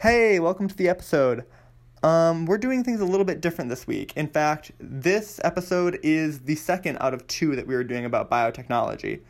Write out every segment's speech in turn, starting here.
Hey, welcome to the episode. Um, we're doing things a little bit different this week. In fact, this episode is the second out of two that we were doing about biotechnology.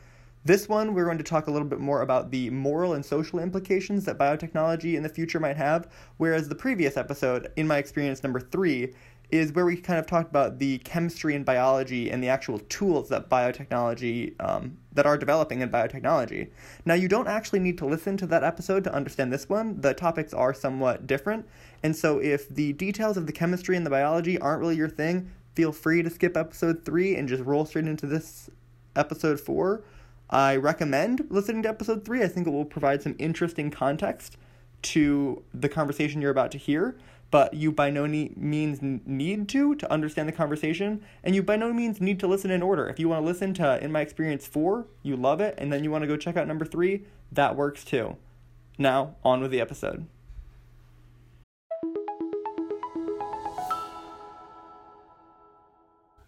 This one, we're going to talk a little bit more about the moral and social implications that biotechnology in the future might have, whereas the previous episode, in my experience number three, is where we kind of talked about the chemistry and biology and the actual tools that biotechnology um, that are developing in biotechnology. Now, you don't actually need to listen to that episode to understand this one. The topics are somewhat different, and so if the details of the chemistry and the biology aren't really your thing, feel free to skip episode three and just roll straight into this episode four. I recommend listening to episode three. I think it will provide some interesting context to the conversation you're about to hear but you by no means need to to understand the conversation, and you by no means need to listen in order. If you want to listen to In My Experience 4, you love it, and then you want to go check out number 3, that works too. Now, on with the episode.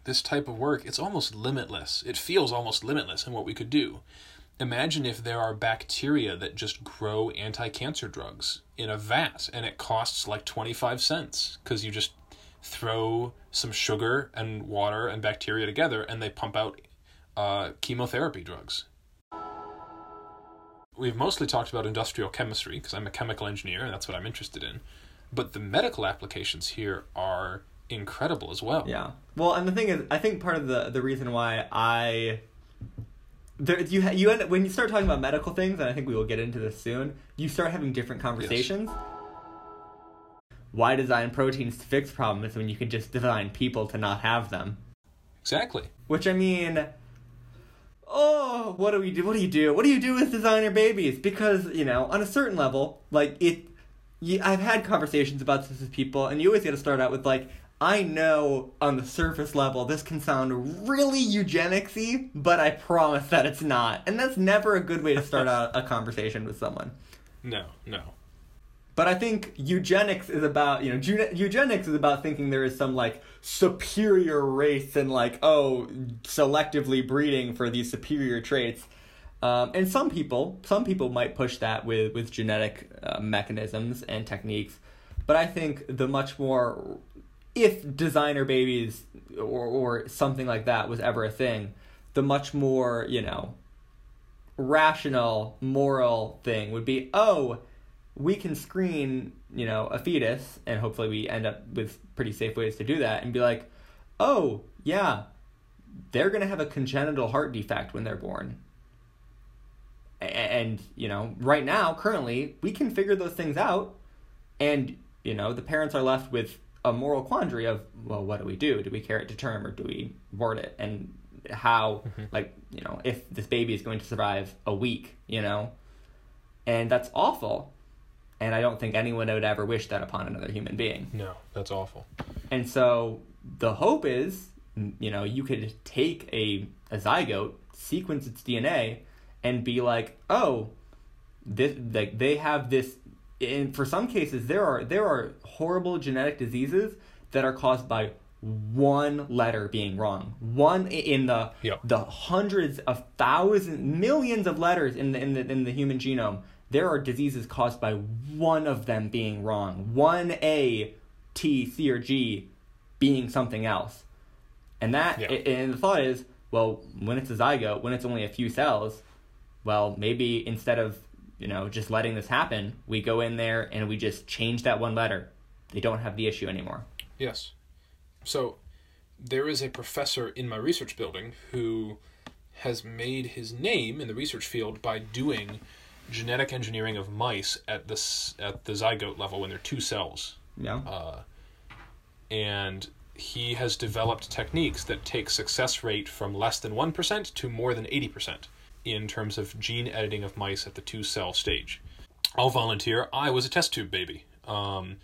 This type of work, it's almost limitless. It feels almost limitless in what we could do. Imagine if there are bacteria that just grow anti cancer drugs in a vat and it costs like 25 cents because you just throw some sugar and water and bacteria together and they pump out uh, chemotherapy drugs. We've mostly talked about industrial chemistry because I'm a chemical engineer and that's what I'm interested in. But the medical applications here are incredible as well. Yeah. Well, and the thing is, I think part of the, the reason why I there you you end up, when you start talking about medical things, and I think we will get into this soon. You start having different conversations. Yes. Why design proteins to fix problems when you can just design people to not have them? Exactly. Which I mean, oh, what do we do? What do you do? What do you do with designer babies? Because you know, on a certain level, like it, you, I've had conversations about this with people, and you always got to start out with like, I know on the surface level this can sound really eugenicsy, but I promise that it's not. And that's never a good way to start out a conversation with someone. No, no. But I think eugenics is about, you know, eugenics is about thinking there is some like superior race and like, oh, selectively breeding for these superior traits. Um, and some people, some people might push that with with genetic uh, mechanisms and techniques. But I think the much more if designer babies or or something like that was ever a thing, the much more, you know, rational, moral thing would be, oh, we can screen, you know, a fetus, and hopefully we end up with pretty safe ways to do that, and be like, oh, yeah, they're going to have a congenital heart defect when they're born. And, you know, right now, currently, we can figure those things out, and, you know, the parents are left with a moral quandary of well what do we do? Do we carry it to term or do we abort it? And how mm-hmm. like you know if this baby is going to survive a week you know? And that's awful. And i don't think anyone would ever wish that upon another human being. No that's awful. And so the hope is you know you could take a, a zygote sequence its dna and be like oh this like they have this in for some cases there are there are horrible genetic diseases that are caused by one letter being wrong. One in the yep. the hundreds of thousands, millions of letters in the in the in the human genome. There are diseases caused by one of them being wrong. One A, T, C, or G being something else. And that and the thought is, well, when it's a zygote, when it's only a few cells, well, maybe instead of you know, just letting this happen, we go in there and we just change that one letter. They don't have the issue anymore. Yes. So there is a professor in my research building who has made his name in the research field by doing genetic engineering of mice at this at the zygote level when they're two cells. Yeah. Uh, and he has developed techniques that take success rate from less than 1% to more than 80% in terms of gene editing of mice at the two cell stage. I'll volunteer. I was a test tube baby. Um,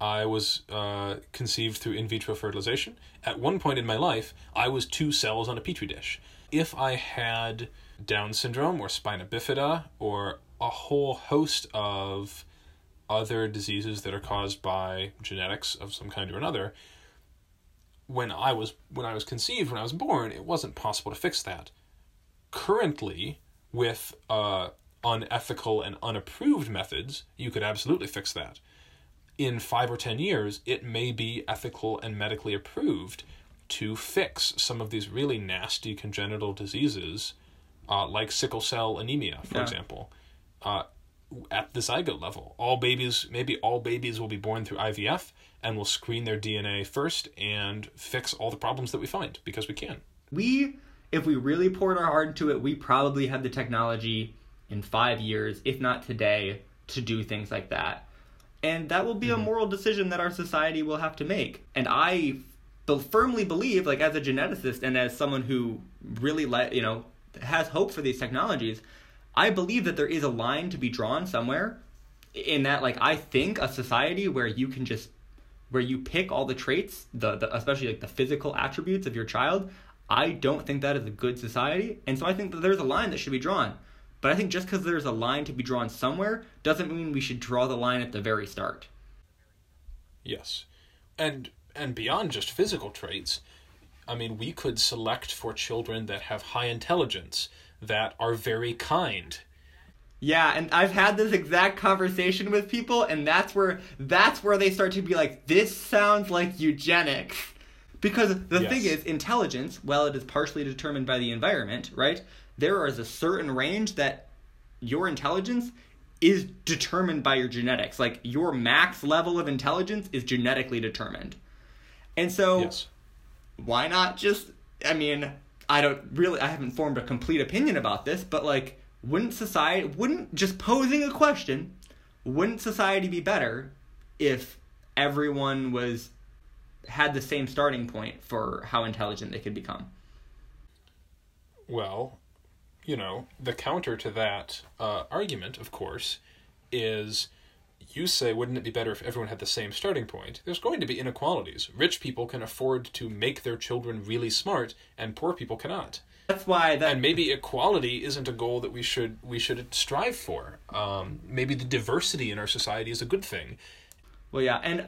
I was uh, conceived through in vitro fertilization. At one point in my life, I was two cells on a petri dish. If I had Down syndrome or spina bifida or a whole host of other diseases that are caused by genetics of some kind or another, when I was when I was conceived, when I was born, it wasn't possible to fix that currently with uh, unethical and unapproved methods, you could absolutely fix that. in five or ten years, it may be ethical and medically approved to fix some of these really nasty congenital diseases, uh, like sickle cell anemia, for Yeah. example, uh, at the zygote level. All babies, maybe all babies will be born through IVF, and we'll screen their DNA first and fix all the problems that we find because we can. we if we really poured our heart into it we probably have the technology in five years if not today to do things like that. And that will be a mm-hmm. moral decision that our society will have to make. And i firmly believe like as a geneticist and as someone who really let you know has hope for these technologies i believe that there is a line to be drawn somewhere in that like i think a society where you can just where you pick all the traits, the, the especially like the physical attributes of your child, I don't think that is a good society. And so I think that there's a line that should be drawn. But I think just because there's a line to be drawn somewhere doesn't mean we should draw the line at the very start. Yes. And and beyond just physical traits, I mean, we could select for children that have high intelligence, that are very kind. Yeah, and I've had this exact conversation with people, and that's where that's where they start to be like, "This sounds like eugenics," because the Yes. thing is, intelligence, while it is partially determined by the environment, right? There is a certain range that your intelligence is determined by your genetics. Like your max level of intelligence is genetically determined, and so Yes. why not just i mean i don't really i haven't formed a complete opinion about this but like wouldn't society wouldn't just posing a question wouldn't society be better if everyone was had the same starting point for how intelligent they could become Well, you know, the counter to that uh, argument, of course, is you say, wouldn't it be better if everyone had the same starting point? There's going to be inequalities. Rich people can afford to make their children really smart, and poor people cannot. that's why that and maybe equality isn't a goal that we should we should strive for. Um, maybe the diversity in our society is a good thing. Well, yeah, and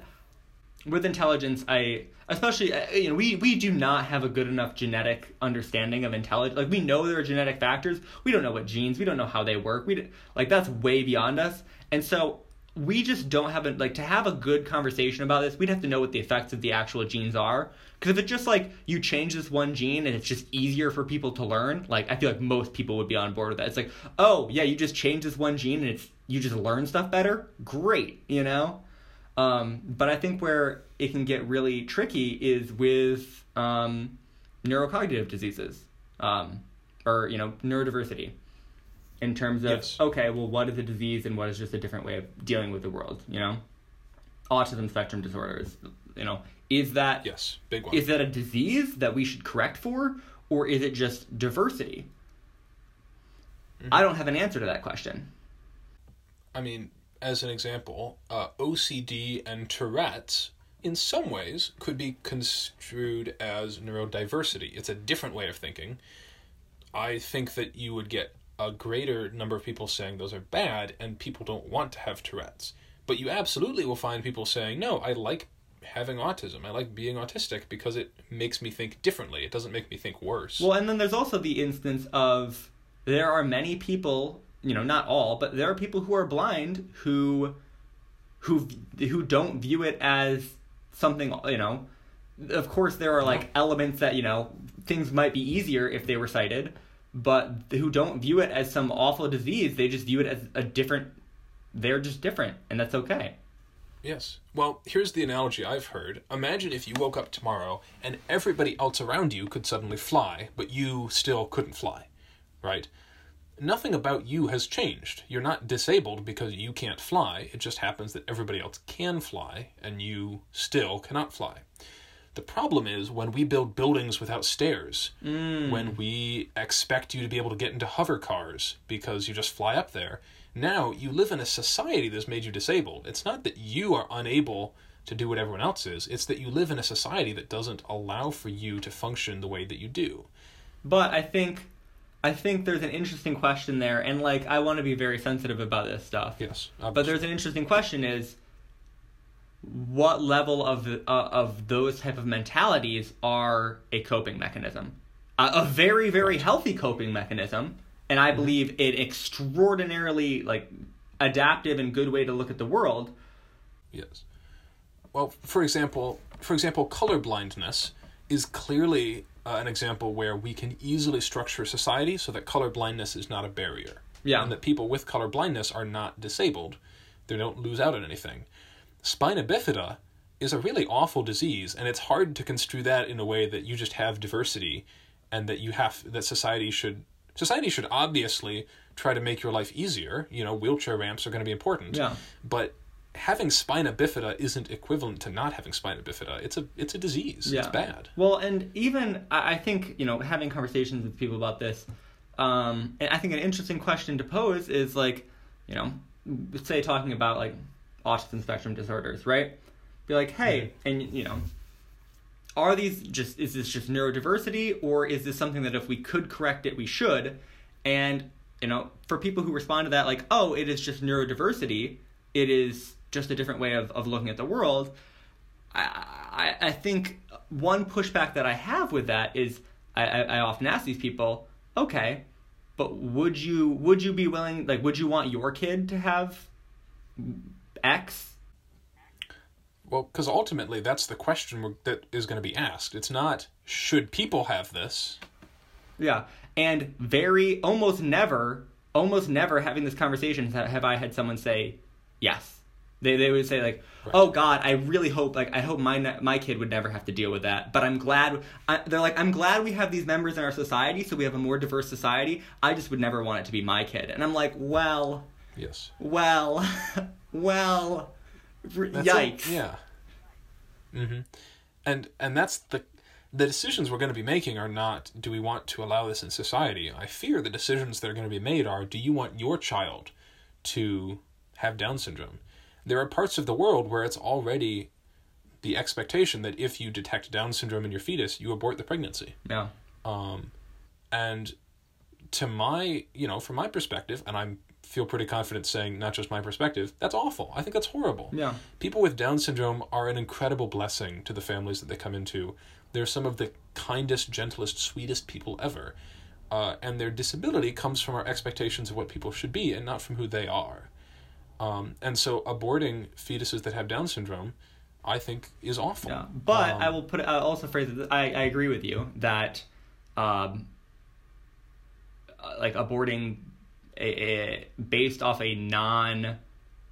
with intelligence, I especially uh, you know we we do not have a good enough genetic understanding of intelligence. Like we know there are genetic factors, we don't know what genes, we don't know how they work. We like that's way beyond us, and so we just don't have a like to have a good conversation about this. We'd have to know what the effects of the actual genes are. Because if it's just like you change this one gene and it's just easier for people to learn, like I feel like most people would be on board with that. It's like, oh yeah, you just change this one gene and it's you just learn stuff better. Great, you know. Um, but I think where it can get really tricky is with um, neurocognitive diseases, um, or you know, neurodiversity. In terms of Yes. okay, well, what is a disease and what is just a different way of dealing with the world? You know, autism spectrum disorders. You know, is that Yes, big one. is that a disease that we should correct for, or is it just diversity? I don't have an answer to that question. I mean, as an example, uh, OCD and Tourette's, in some ways, could be construed as neurodiversity. It's a different way of thinking. I think that you would get a greater number of people saying those are bad, and people don't want to have Tourette's. But you absolutely will find people saying, no, I like having autism. I like being autistic because it makes me think differently. It doesn't make me think worse. Well, and then there's also the instance of there are many people, you know, not all, but there are people who are blind who who who don't view it as something, you know. Of course there are like elements that, you know, things might be easier if they were sighted, but who don't view it as some awful disease, they just view it as a different they're just different and that's okay. Yes. Well, here's the analogy I've heard. Imagine if you woke up tomorrow and everybody else around you could suddenly fly, but you still couldn't fly, right? Nothing about you has changed. You're not disabled because you can't fly. It just happens that everybody else can fly and you still cannot fly. The problem is when we build buildings without stairs, mm. when we expect you to be able to get into hover cars because you just fly up there. Now you live in a society that's made you disabled. It's not that you are unable to do what everyone else is, it's that you live in a society that doesn't allow for you to function the way that you do. But I think I think there's an interesting question there and like I want to be very sensitive about this stuff. Yes. But there's an interesting question is what level of uh, of those type of mentalities are a coping mechanism? Uh, a very very healthy coping mechanism, and I believe an extraordinarily like adaptive and good way to look at the world. Yes. well, for example, for example, color blindness is clearly uh, an example where we can easily structure society so that color blindness is not a barrier. Yeah. And that people with color blindness are not disabled. They don't lose out on anything. Spina bifida is a really awful disease, and it's hard to construe that in a way that you just have diversity and that you have that society should society should obviously try to make your life easier. You know, wheelchair ramps are going to be important. Yeah. But having spina bifida isn't equivalent to not having spina bifida. It's a it's a disease. It's bad. Well, and even I I think you know having conversations with people about this, um, and I think an interesting question to pose is like, you know, say talking about like autism spectrum disorders, right? Be like, hey, and you know, are these just is this just neurodiversity or is this something that if we could correct it we should? And you know, for people who respond to that like, oh, it is just neurodiversity, it is just a different way of, of looking at the world. I, I, I think one pushback that I have with that is I, I, I often ask these people, okay, but would you would you be willing like would you want your kid to have X? Well, because ultimately that's the question that is going to be asked. It's not should people have this. Yeah, and very almost never, almost never having this conversation have I had someone say yes. They they would say like, "Oh God, I really hope like I hope my my kid would never have to deal with that." But I'm glad I, they're like, "I'm glad we have these members in our society, so we have a more diverse society." I just would never want it to be my kid, and I'm like, "Well, Yes. well, well, That's yikes." Yeah. Mm-hmm. And and that's the the decisions we're going to be making are not do we want to allow this in society. I fear the decisions that are going to be made are do you want your child to have Down syndrome? There are parts of the world where it's already the expectation that if you detect Down syndrome in your fetus, you abort the pregnancy. Yeah. Um, and to my, you know, from my perspective, and I'm feel pretty confident saying not just my perspective, that's awful. I think that's horrible. Yeah. People with Down syndrome are an incredible blessing to the families that they come into. They're some of the kindest, gentlest, sweetest people ever. Uh, and their disability comes from our expectations of what people should be and not from who they are. Um, and so aborting fetuses that have Down syndrome, I think, is awful. Yeah, but Um, I will put. I'll also phrase it. I I agree with you that, um, like aborting, a, a based off a non,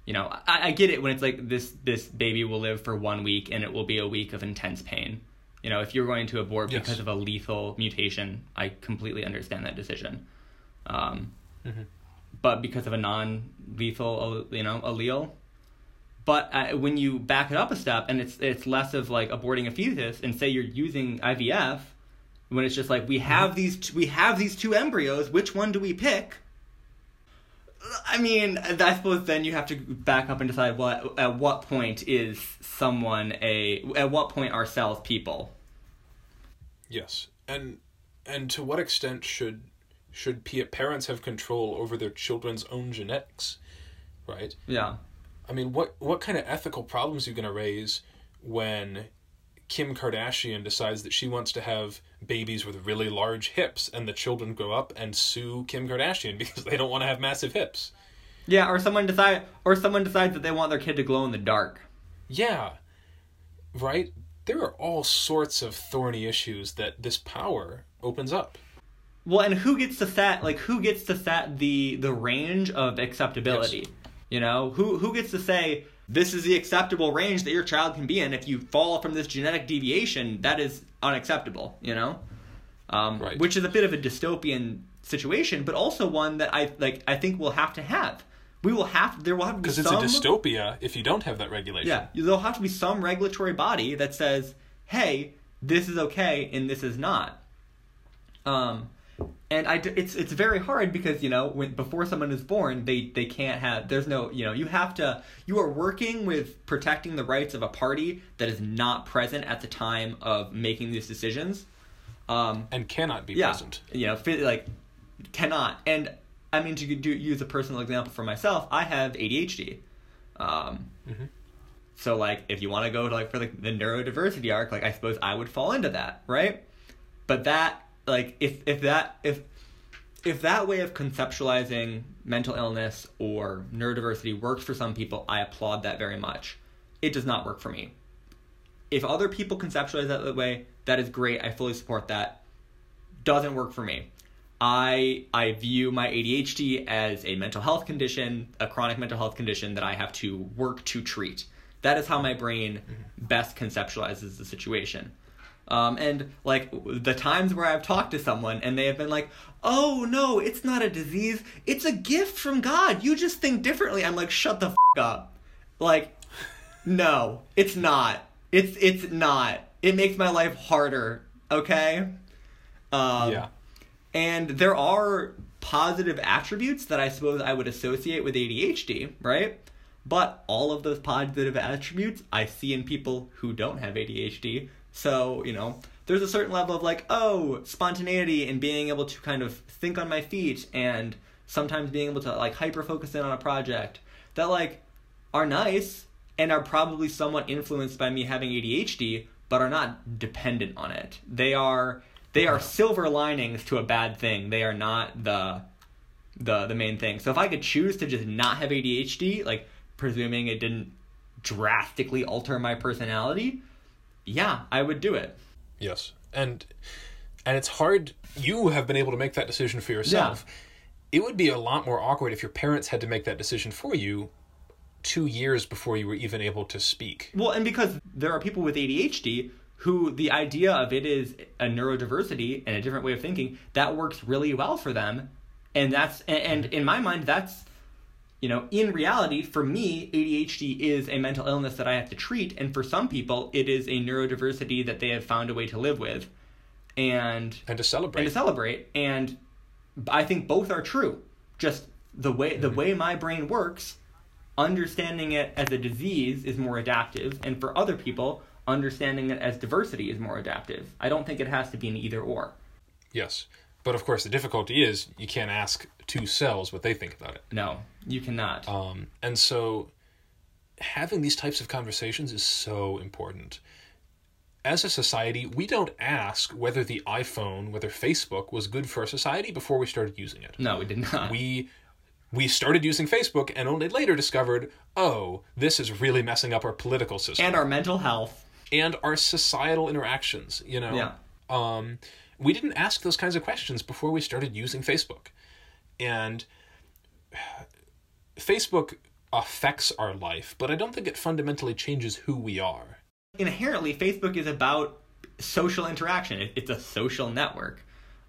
you know, I, I get it when it's like this this baby will live for one week and it will be a week of intense pain. You know, if you're going to abort Yes. because of a lethal mutation, I completely understand that decision. Um, Mm-hmm. But because of a non-lethal, you know, allele, but uh, when you back it up a step, and it's it's less of like aborting a fetus, and say you're using IVF, when it's just like we have these t- we have these two embryos, which one do we pick? I mean, I suppose then you have to back up and decide what at what point is someone a at what point are cells people? Yes, and and to what extent should should parents have control over their children's own genetics, right? Yeah, I mean, what what kind of ethical problems are you going to raise when Kim Kardashian decides that she wants to have babies with really large hips, and the children grow up and sue Kim Kardashian because they don't want to have massive hips? yeah, or someone decide or someone decides that they want their kid to glow in the dark. Yeah, right. There are all sorts of thorny issues that this power opens up. Well, and who gets to set like who gets to set the the range of acceptability? Yes. You know, who who gets to say this is the acceptable range that your child can be in? If you fall from this genetic deviation, that is unacceptable. You know, um, Right. which is a bit of a dystopian situation, but also one that I like. I think we'll have to have. We will have there will have to be Because it's some a dystopia if you don't have that regulation. yeah, there'll have to be some regulatory body that says, "Hey, this is okay and this is not." Um, and I, d- it's it's very hard because you know when before someone is born, they they can't have. There's no you know you have to you are working with protecting the rights of a party that is not present at the time of making these decisions. Um, And cannot be yeah, present. you know, like cannot. And I mean to do use a personal example for myself, I have ADHD. Um, Mhm. So like, if you want to go to like for like the neurodiversity arc, like I suppose I would fall into that, right? But that like if if that if if that way of conceptualizing mental illness or neurodiversity works for some people, I applaud that very much. It does not work for me. if other people conceptualize that that way, that is great. I fully support that. Doesn't work for me. I I view my ADHD as a mental health condition, a chronic mental health condition that I have to work to treat. That is how my brain mm-hmm. best conceptualizes the situation. Um, and like the times where I've talked to someone and they have been like, "Oh no, it's not a disease. It's a gift from God. You just think differently." I'm like, "Shut the f- up." Like, no, it's not. It's it's not. It makes my life harder. Okay. Um, yeah. and there are positive attributes that I suppose I would associate with ADHD, right? But all of those positive attributes I see in people who don't have ADHD. So, you know, there's a certain level of like, oh, spontaneity and being able to kind of think on my feet and sometimes being able to like hyper focus in on a project that like are nice and are probably somewhat influenced by me having ADHD, but are not dependent on it. They are they are silver linings to a bad thing. They are not the the the main thing. So if I could choose to just not have ADHD, like presuming it didn't drastically alter my personality, yeah, I would do it. Yes. And and it's hard you have been able to make that decision for yourself. It would be a lot more awkward if your parents had to make that decision for you 2 years before you were even able to speak. Well, and because there are people with ADHD who the idea of it is a neurodiversity and a different way of thinking that works really well for them and that's and, and in my mind that's you know in reality for me adhd is a mental illness that i have to treat and for some people it is a neurodiversity that they have found a way to live with. And And to celebrate. and to celebrate. And i think both are true. Just the way the mm-hmm. way my brain works understanding it as a disease is more adaptive and for other people understanding it as diversity is more adaptive. I don't think it has to be an either or. Yes. But of course the difficulty is you can't ask two cells what they think about it. no you cannot Um, and so having these types of conversations is so important. As a society, we don't ask whether the iPhone, whether Facebook was good for our society before we started using it. no we did not We we started using Facebook and only later discovered, oh, this is really messing up our political system and our mental health and our societal interactions, you know. Yeah. Um, we didn't ask those kinds of questions before we started using Facebook. And Facebook affects our life, but I don't think it fundamentally changes who we are. inherently facebook is about social interaction it's a social network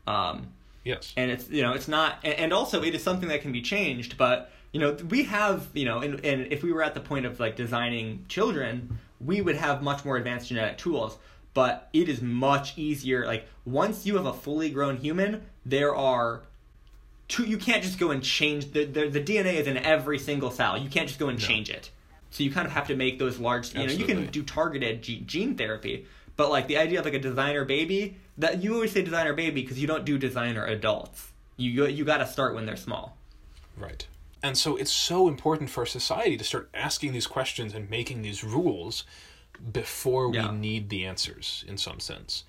um, Yes. and it's you know it's not and also it is something that can be changed but you know we have you know and, and if we were at the point of like designing children we would have much more advanced genetic tools but it is much easier like once you have a fully grown human there are two you can't just go and change the the, the dna is in every single cell. You can't just go and change it. So you kind of have to make those large you know you can do targeted ge- gene therapy but like the idea of like a designer baby that you always say designer baby because you don't do designer adults. You you, you got to start when they're small. Right. And so it's so important for society to start asking these questions and making these rules before we Yeah. need the answers, in some sense.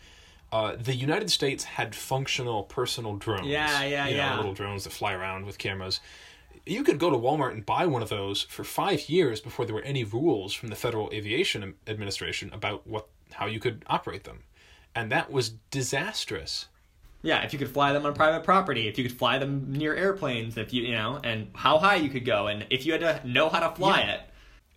Uh, the United States had functional personal drones. Yeah, yeah, you know, yeah. little drones that fly around with cameras. You could go to Walmart and buy one of those for five years before there were any rules from the Federal Aviation Administration about what how you could operate them, and that was disastrous. yeah if you could fly them on private property if you could fly them near airplanes if you you know and how high you could go and if you had to know how to fly Yeah. it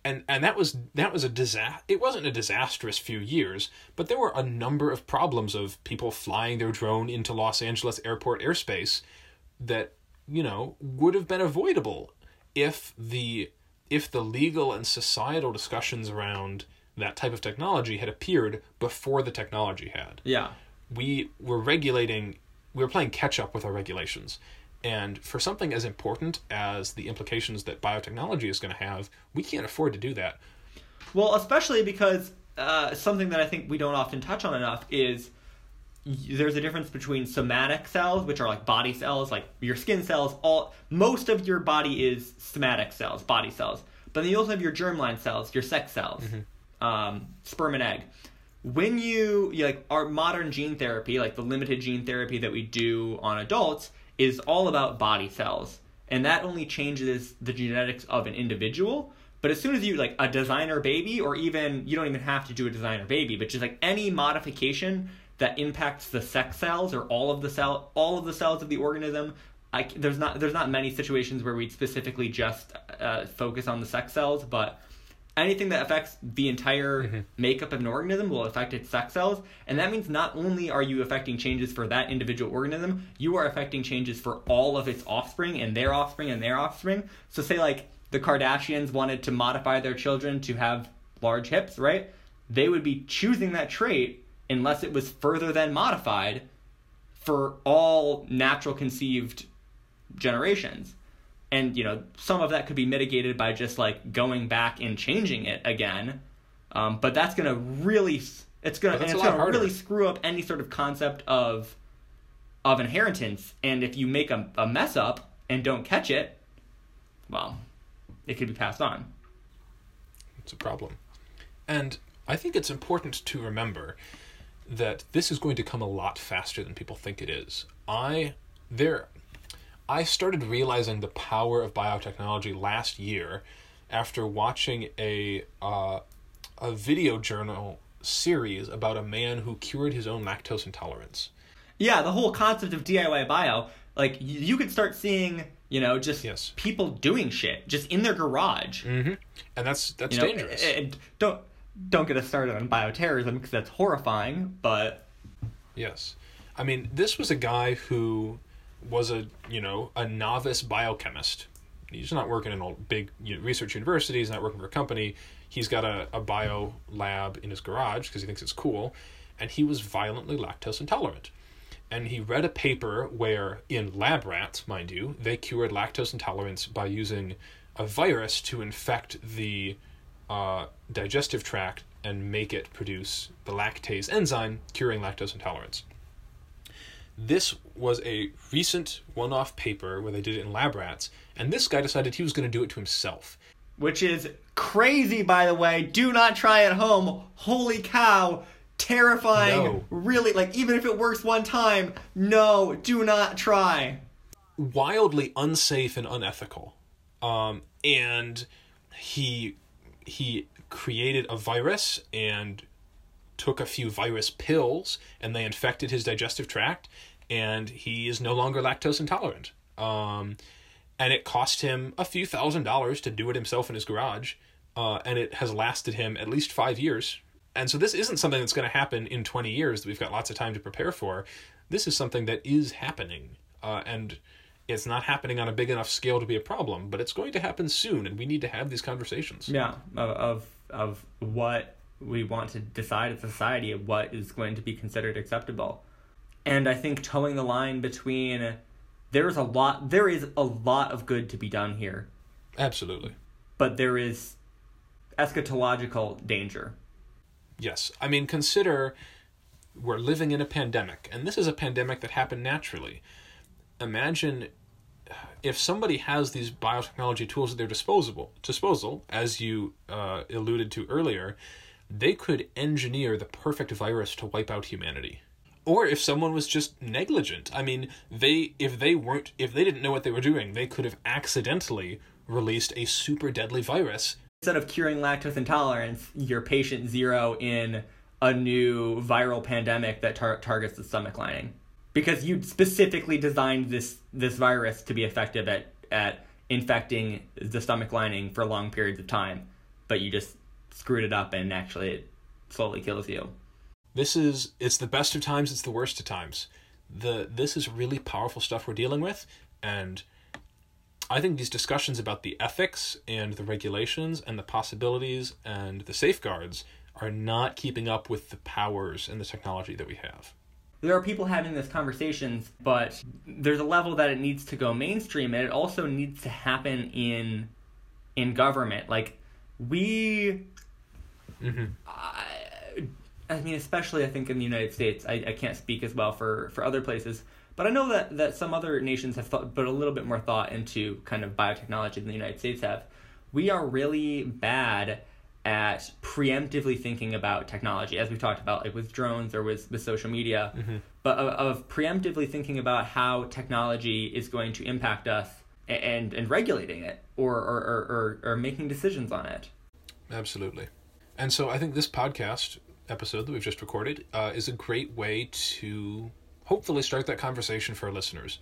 and and that was that was a disaster. It wasn't a disastrous few years, but there were a number of problems of people flying their drone into Los Angeles airport airspace that you know would have been avoidable if the if the legal and societal discussions around that type of technology had appeared before the technology had yeah we were regulating we were playing catch up with our regulations and for something as important as the implications that biotechnology is going to have we can't afford to do that Well, especially because uh, something that I think we don't often touch on enough is there's a difference between somatic cells, which are like body cells, like your skin cells. All most of your body is somatic cells, body cells. But then you also have your germline cells, your sex cells, um, sperm and egg. When you, you like our modern gene therapy, like the limited gene therapy that we do on adults, is all about body cells, and that only changes the genetics of an individual. But as soon as you like a designer baby, or even you don't even have to do a designer baby, but just like any modification that impacts the sex cells or all of the cell, all of the cells of the organism. I, there's not there's not many situations where we'd specifically just uh, focus on the sex cells, but anything that affects the entire mm-hmm. makeup of an organism will affect its sex cells and that means not only are you affecting changes for that individual organism you are affecting changes for all of its offspring and their offspring and their offspring. So say like the kardashians wanted to modify their children to have large hips right? They would be choosing that trait unless it was further than modified for all natural conceived generations and you know some of that could be mitigated by just like going back and changing it again. Um, but that's gonna really it's gonna it's gonna harder. really screw up any sort of concept of of inheritance. And if you make a, a mess up and don't catch it well it could be passed on. It's a problem. And i think it's important to remember that this is going to come a lot faster than people think it is. I there I started realizing the power of biotechnology last year after watching a uh, a video journal series about a man who cured his own lactose intolerance. Yeah, the whole concept of DIY bio, like you could start seeing, you know, just yes. people doing shit just in their garage. Mm-hmm. And that's that's you know, dangerous. And don't don't get us started on bioterrorism because that's horrifying, but yes. I mean, this was a guy who was a you know a novice biochemist. He's not working in a big research university. He's not working for a company. He's got a, a bio lab in his garage because he thinks it's cool, and he was violently lactose intolerant. And he read a paper where, in lab rats, mind you, they cured lactose intolerance by using a virus to infect the uh, digestive tract and make it produce the lactase enzyme, curing lactose intolerance. This was a recent one off paper where they did it in lab rats, and this guy decided he was going to do it to himself. Which is crazy, by the way. Do not try at home. Holy cow. Terrifying. No. Really, like, even if it works one time, no, do not try. Wildly unsafe and unethical. Um, and he he created a virus and took a few virus pills and they infected his digestive tract and he is no longer lactose intolerant. Um, and it cost him a few thousand dollars to do it himself in his garage, uh, and it has lasted him at least five years. And so this isn't something that's going to happen in 20 years that we've got lots of time to prepare for. This is something that is happening. Uh, and it's not happening on a big enough scale to be a problem, but it's going to happen soon, and we need to have these conversations. Yeah, of of, of what we want to decide as a society what is going to be considered acceptable. And I think toeing the line between there's a lot there is a lot of good to be done here. Absolutely. But there is eschatological danger. Yes. I mean consider we're living in a pandemic and this is a pandemic that happened naturally. Imagine if somebody has these biotechnology tools at their disposal, disposal, as you uh, alluded to earlier, they could engineer the perfect virus to wipe out humanity. Or if someone was just negligent. I mean they if they weren't if they didn't know what they were doing they could have accidentally released a super deadly virus. Instead of curing lactose intolerance you're patient zero in a new viral pandemic that tar- targets the stomach lining. Because you specifically designed this this virus to be effective at at infecting the stomach lining for long periods of time but you just screwed it up and actually it slowly kills you. This is it's the best of times, it's the worst of times. The this is really powerful stuff we're dealing with and I think these discussions about the ethics and the regulations and the possibilities and the safeguards are not keeping up with the powers and the technology that we have. There are people having these conversations, but there's a level that it needs to go mainstream and it also needs to happen in in government. Like we Mm-hmm. I, I mean, especially I think in the United States, I, I can't speak as well for, for other places, but I know that, that some other nations have thought, put a little bit more thought into kind of biotechnology than the United States have. We are really bad at preemptively thinking about technology, as we talked about, like with drones or with, with social media, mm-hmm. but of, of preemptively thinking about how technology is going to impact us and and regulating it or or, or, or, or making decisions on it. Absolutely. And so I think this podcast episode that we've just recorded uh, is a great way to hopefully start that conversation for our listeners.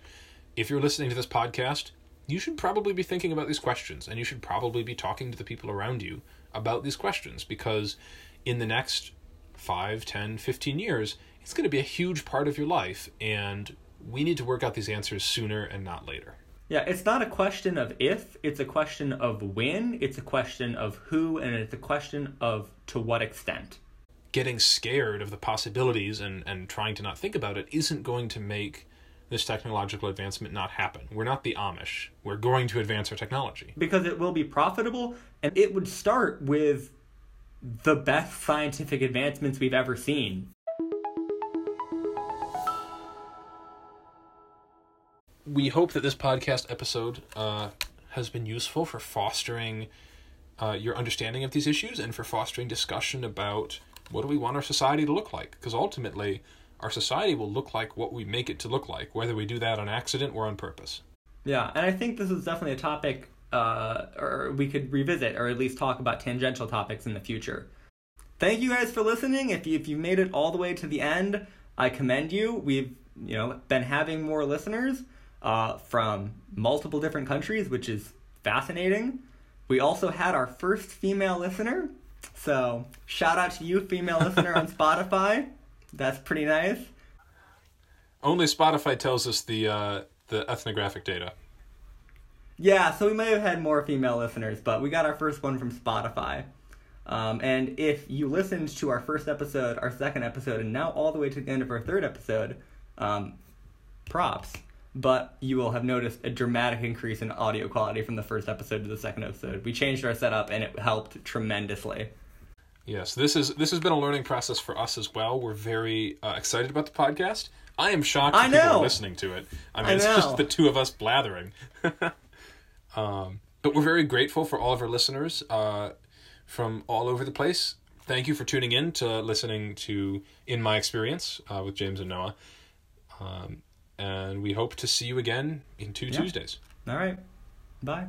If you're listening to this podcast, you should probably be thinking about these questions and you should probably be talking to the people around you about these questions because in the next 5, 10, 15 years, it's going to be a huge part of your life and we need to work out these answers sooner and not later. Yeah, it's not a question of if, it's a question of when, it's a question of who, and it's a question of to what extent. Getting scared of the possibilities and, and trying to not think about it isn't going to make this technological advancement not happen. We're not the Amish. We're going to advance our technology. Because it will be profitable, and it would start with the best scientific advancements we've ever seen. We hope that this podcast episode uh, has been useful for fostering uh, your understanding of these issues and for fostering discussion about what do we want our society to look like. Because ultimately our society will look like what we make it to look like whether we do that on accident or on purpose. Yeah and i think this is definitely a topic uh, or we could revisit or at least talk about tangential topics in the future. Thank you guys for listening. If you if you made it all the way to the end i commend you. We've you know been having more listeners uh, from multiple different countries, which is fascinating. We also had our first female listener. So, shout out to you, female listener on Spotify. That's pretty nice. Only Spotify tells us the uh, the ethnographic data. Yeah, so we may have had more female listeners, but we got our first one from Spotify. Um, and if you listened to our first episode, our second episode, and now all the way to the end of our third episode, um, props but you will have noticed a dramatic increase in audio quality from the first episode to the second episode. We changed our setup and it helped tremendously. Yes, this is this has been a learning process for us as well. We're very uh, excited about the podcast. I am shocked that people are listening to it. I mean, I it's just the two of us blathering. um, but we're very grateful for all of our listeners uh, from all over the place. Thank you for tuning in to listening to In My Experience uh, with James and Noah. Um, and we hope to see you again in two yeah. Tuesdays. All right. Bye.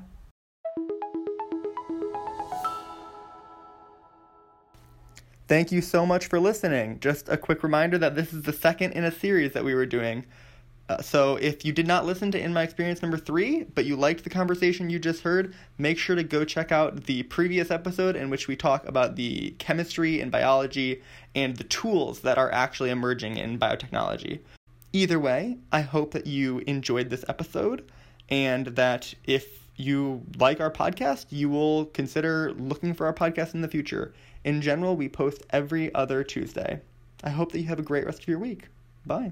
Thank you so much for listening. Just a quick reminder that this is the second in a series that we were doing. Uh, so if you did not listen to In My Experience number three, but you liked the conversation you just heard, make sure to go check out the previous episode in which we talk about the chemistry and biology and the tools that are actually emerging in biotechnology. Either way, I hope that you enjoyed this episode and that if you like our podcast, you will consider looking for our podcast in the future. In general, we post every other Tuesday. I hope that you have a great rest of your week. Bye.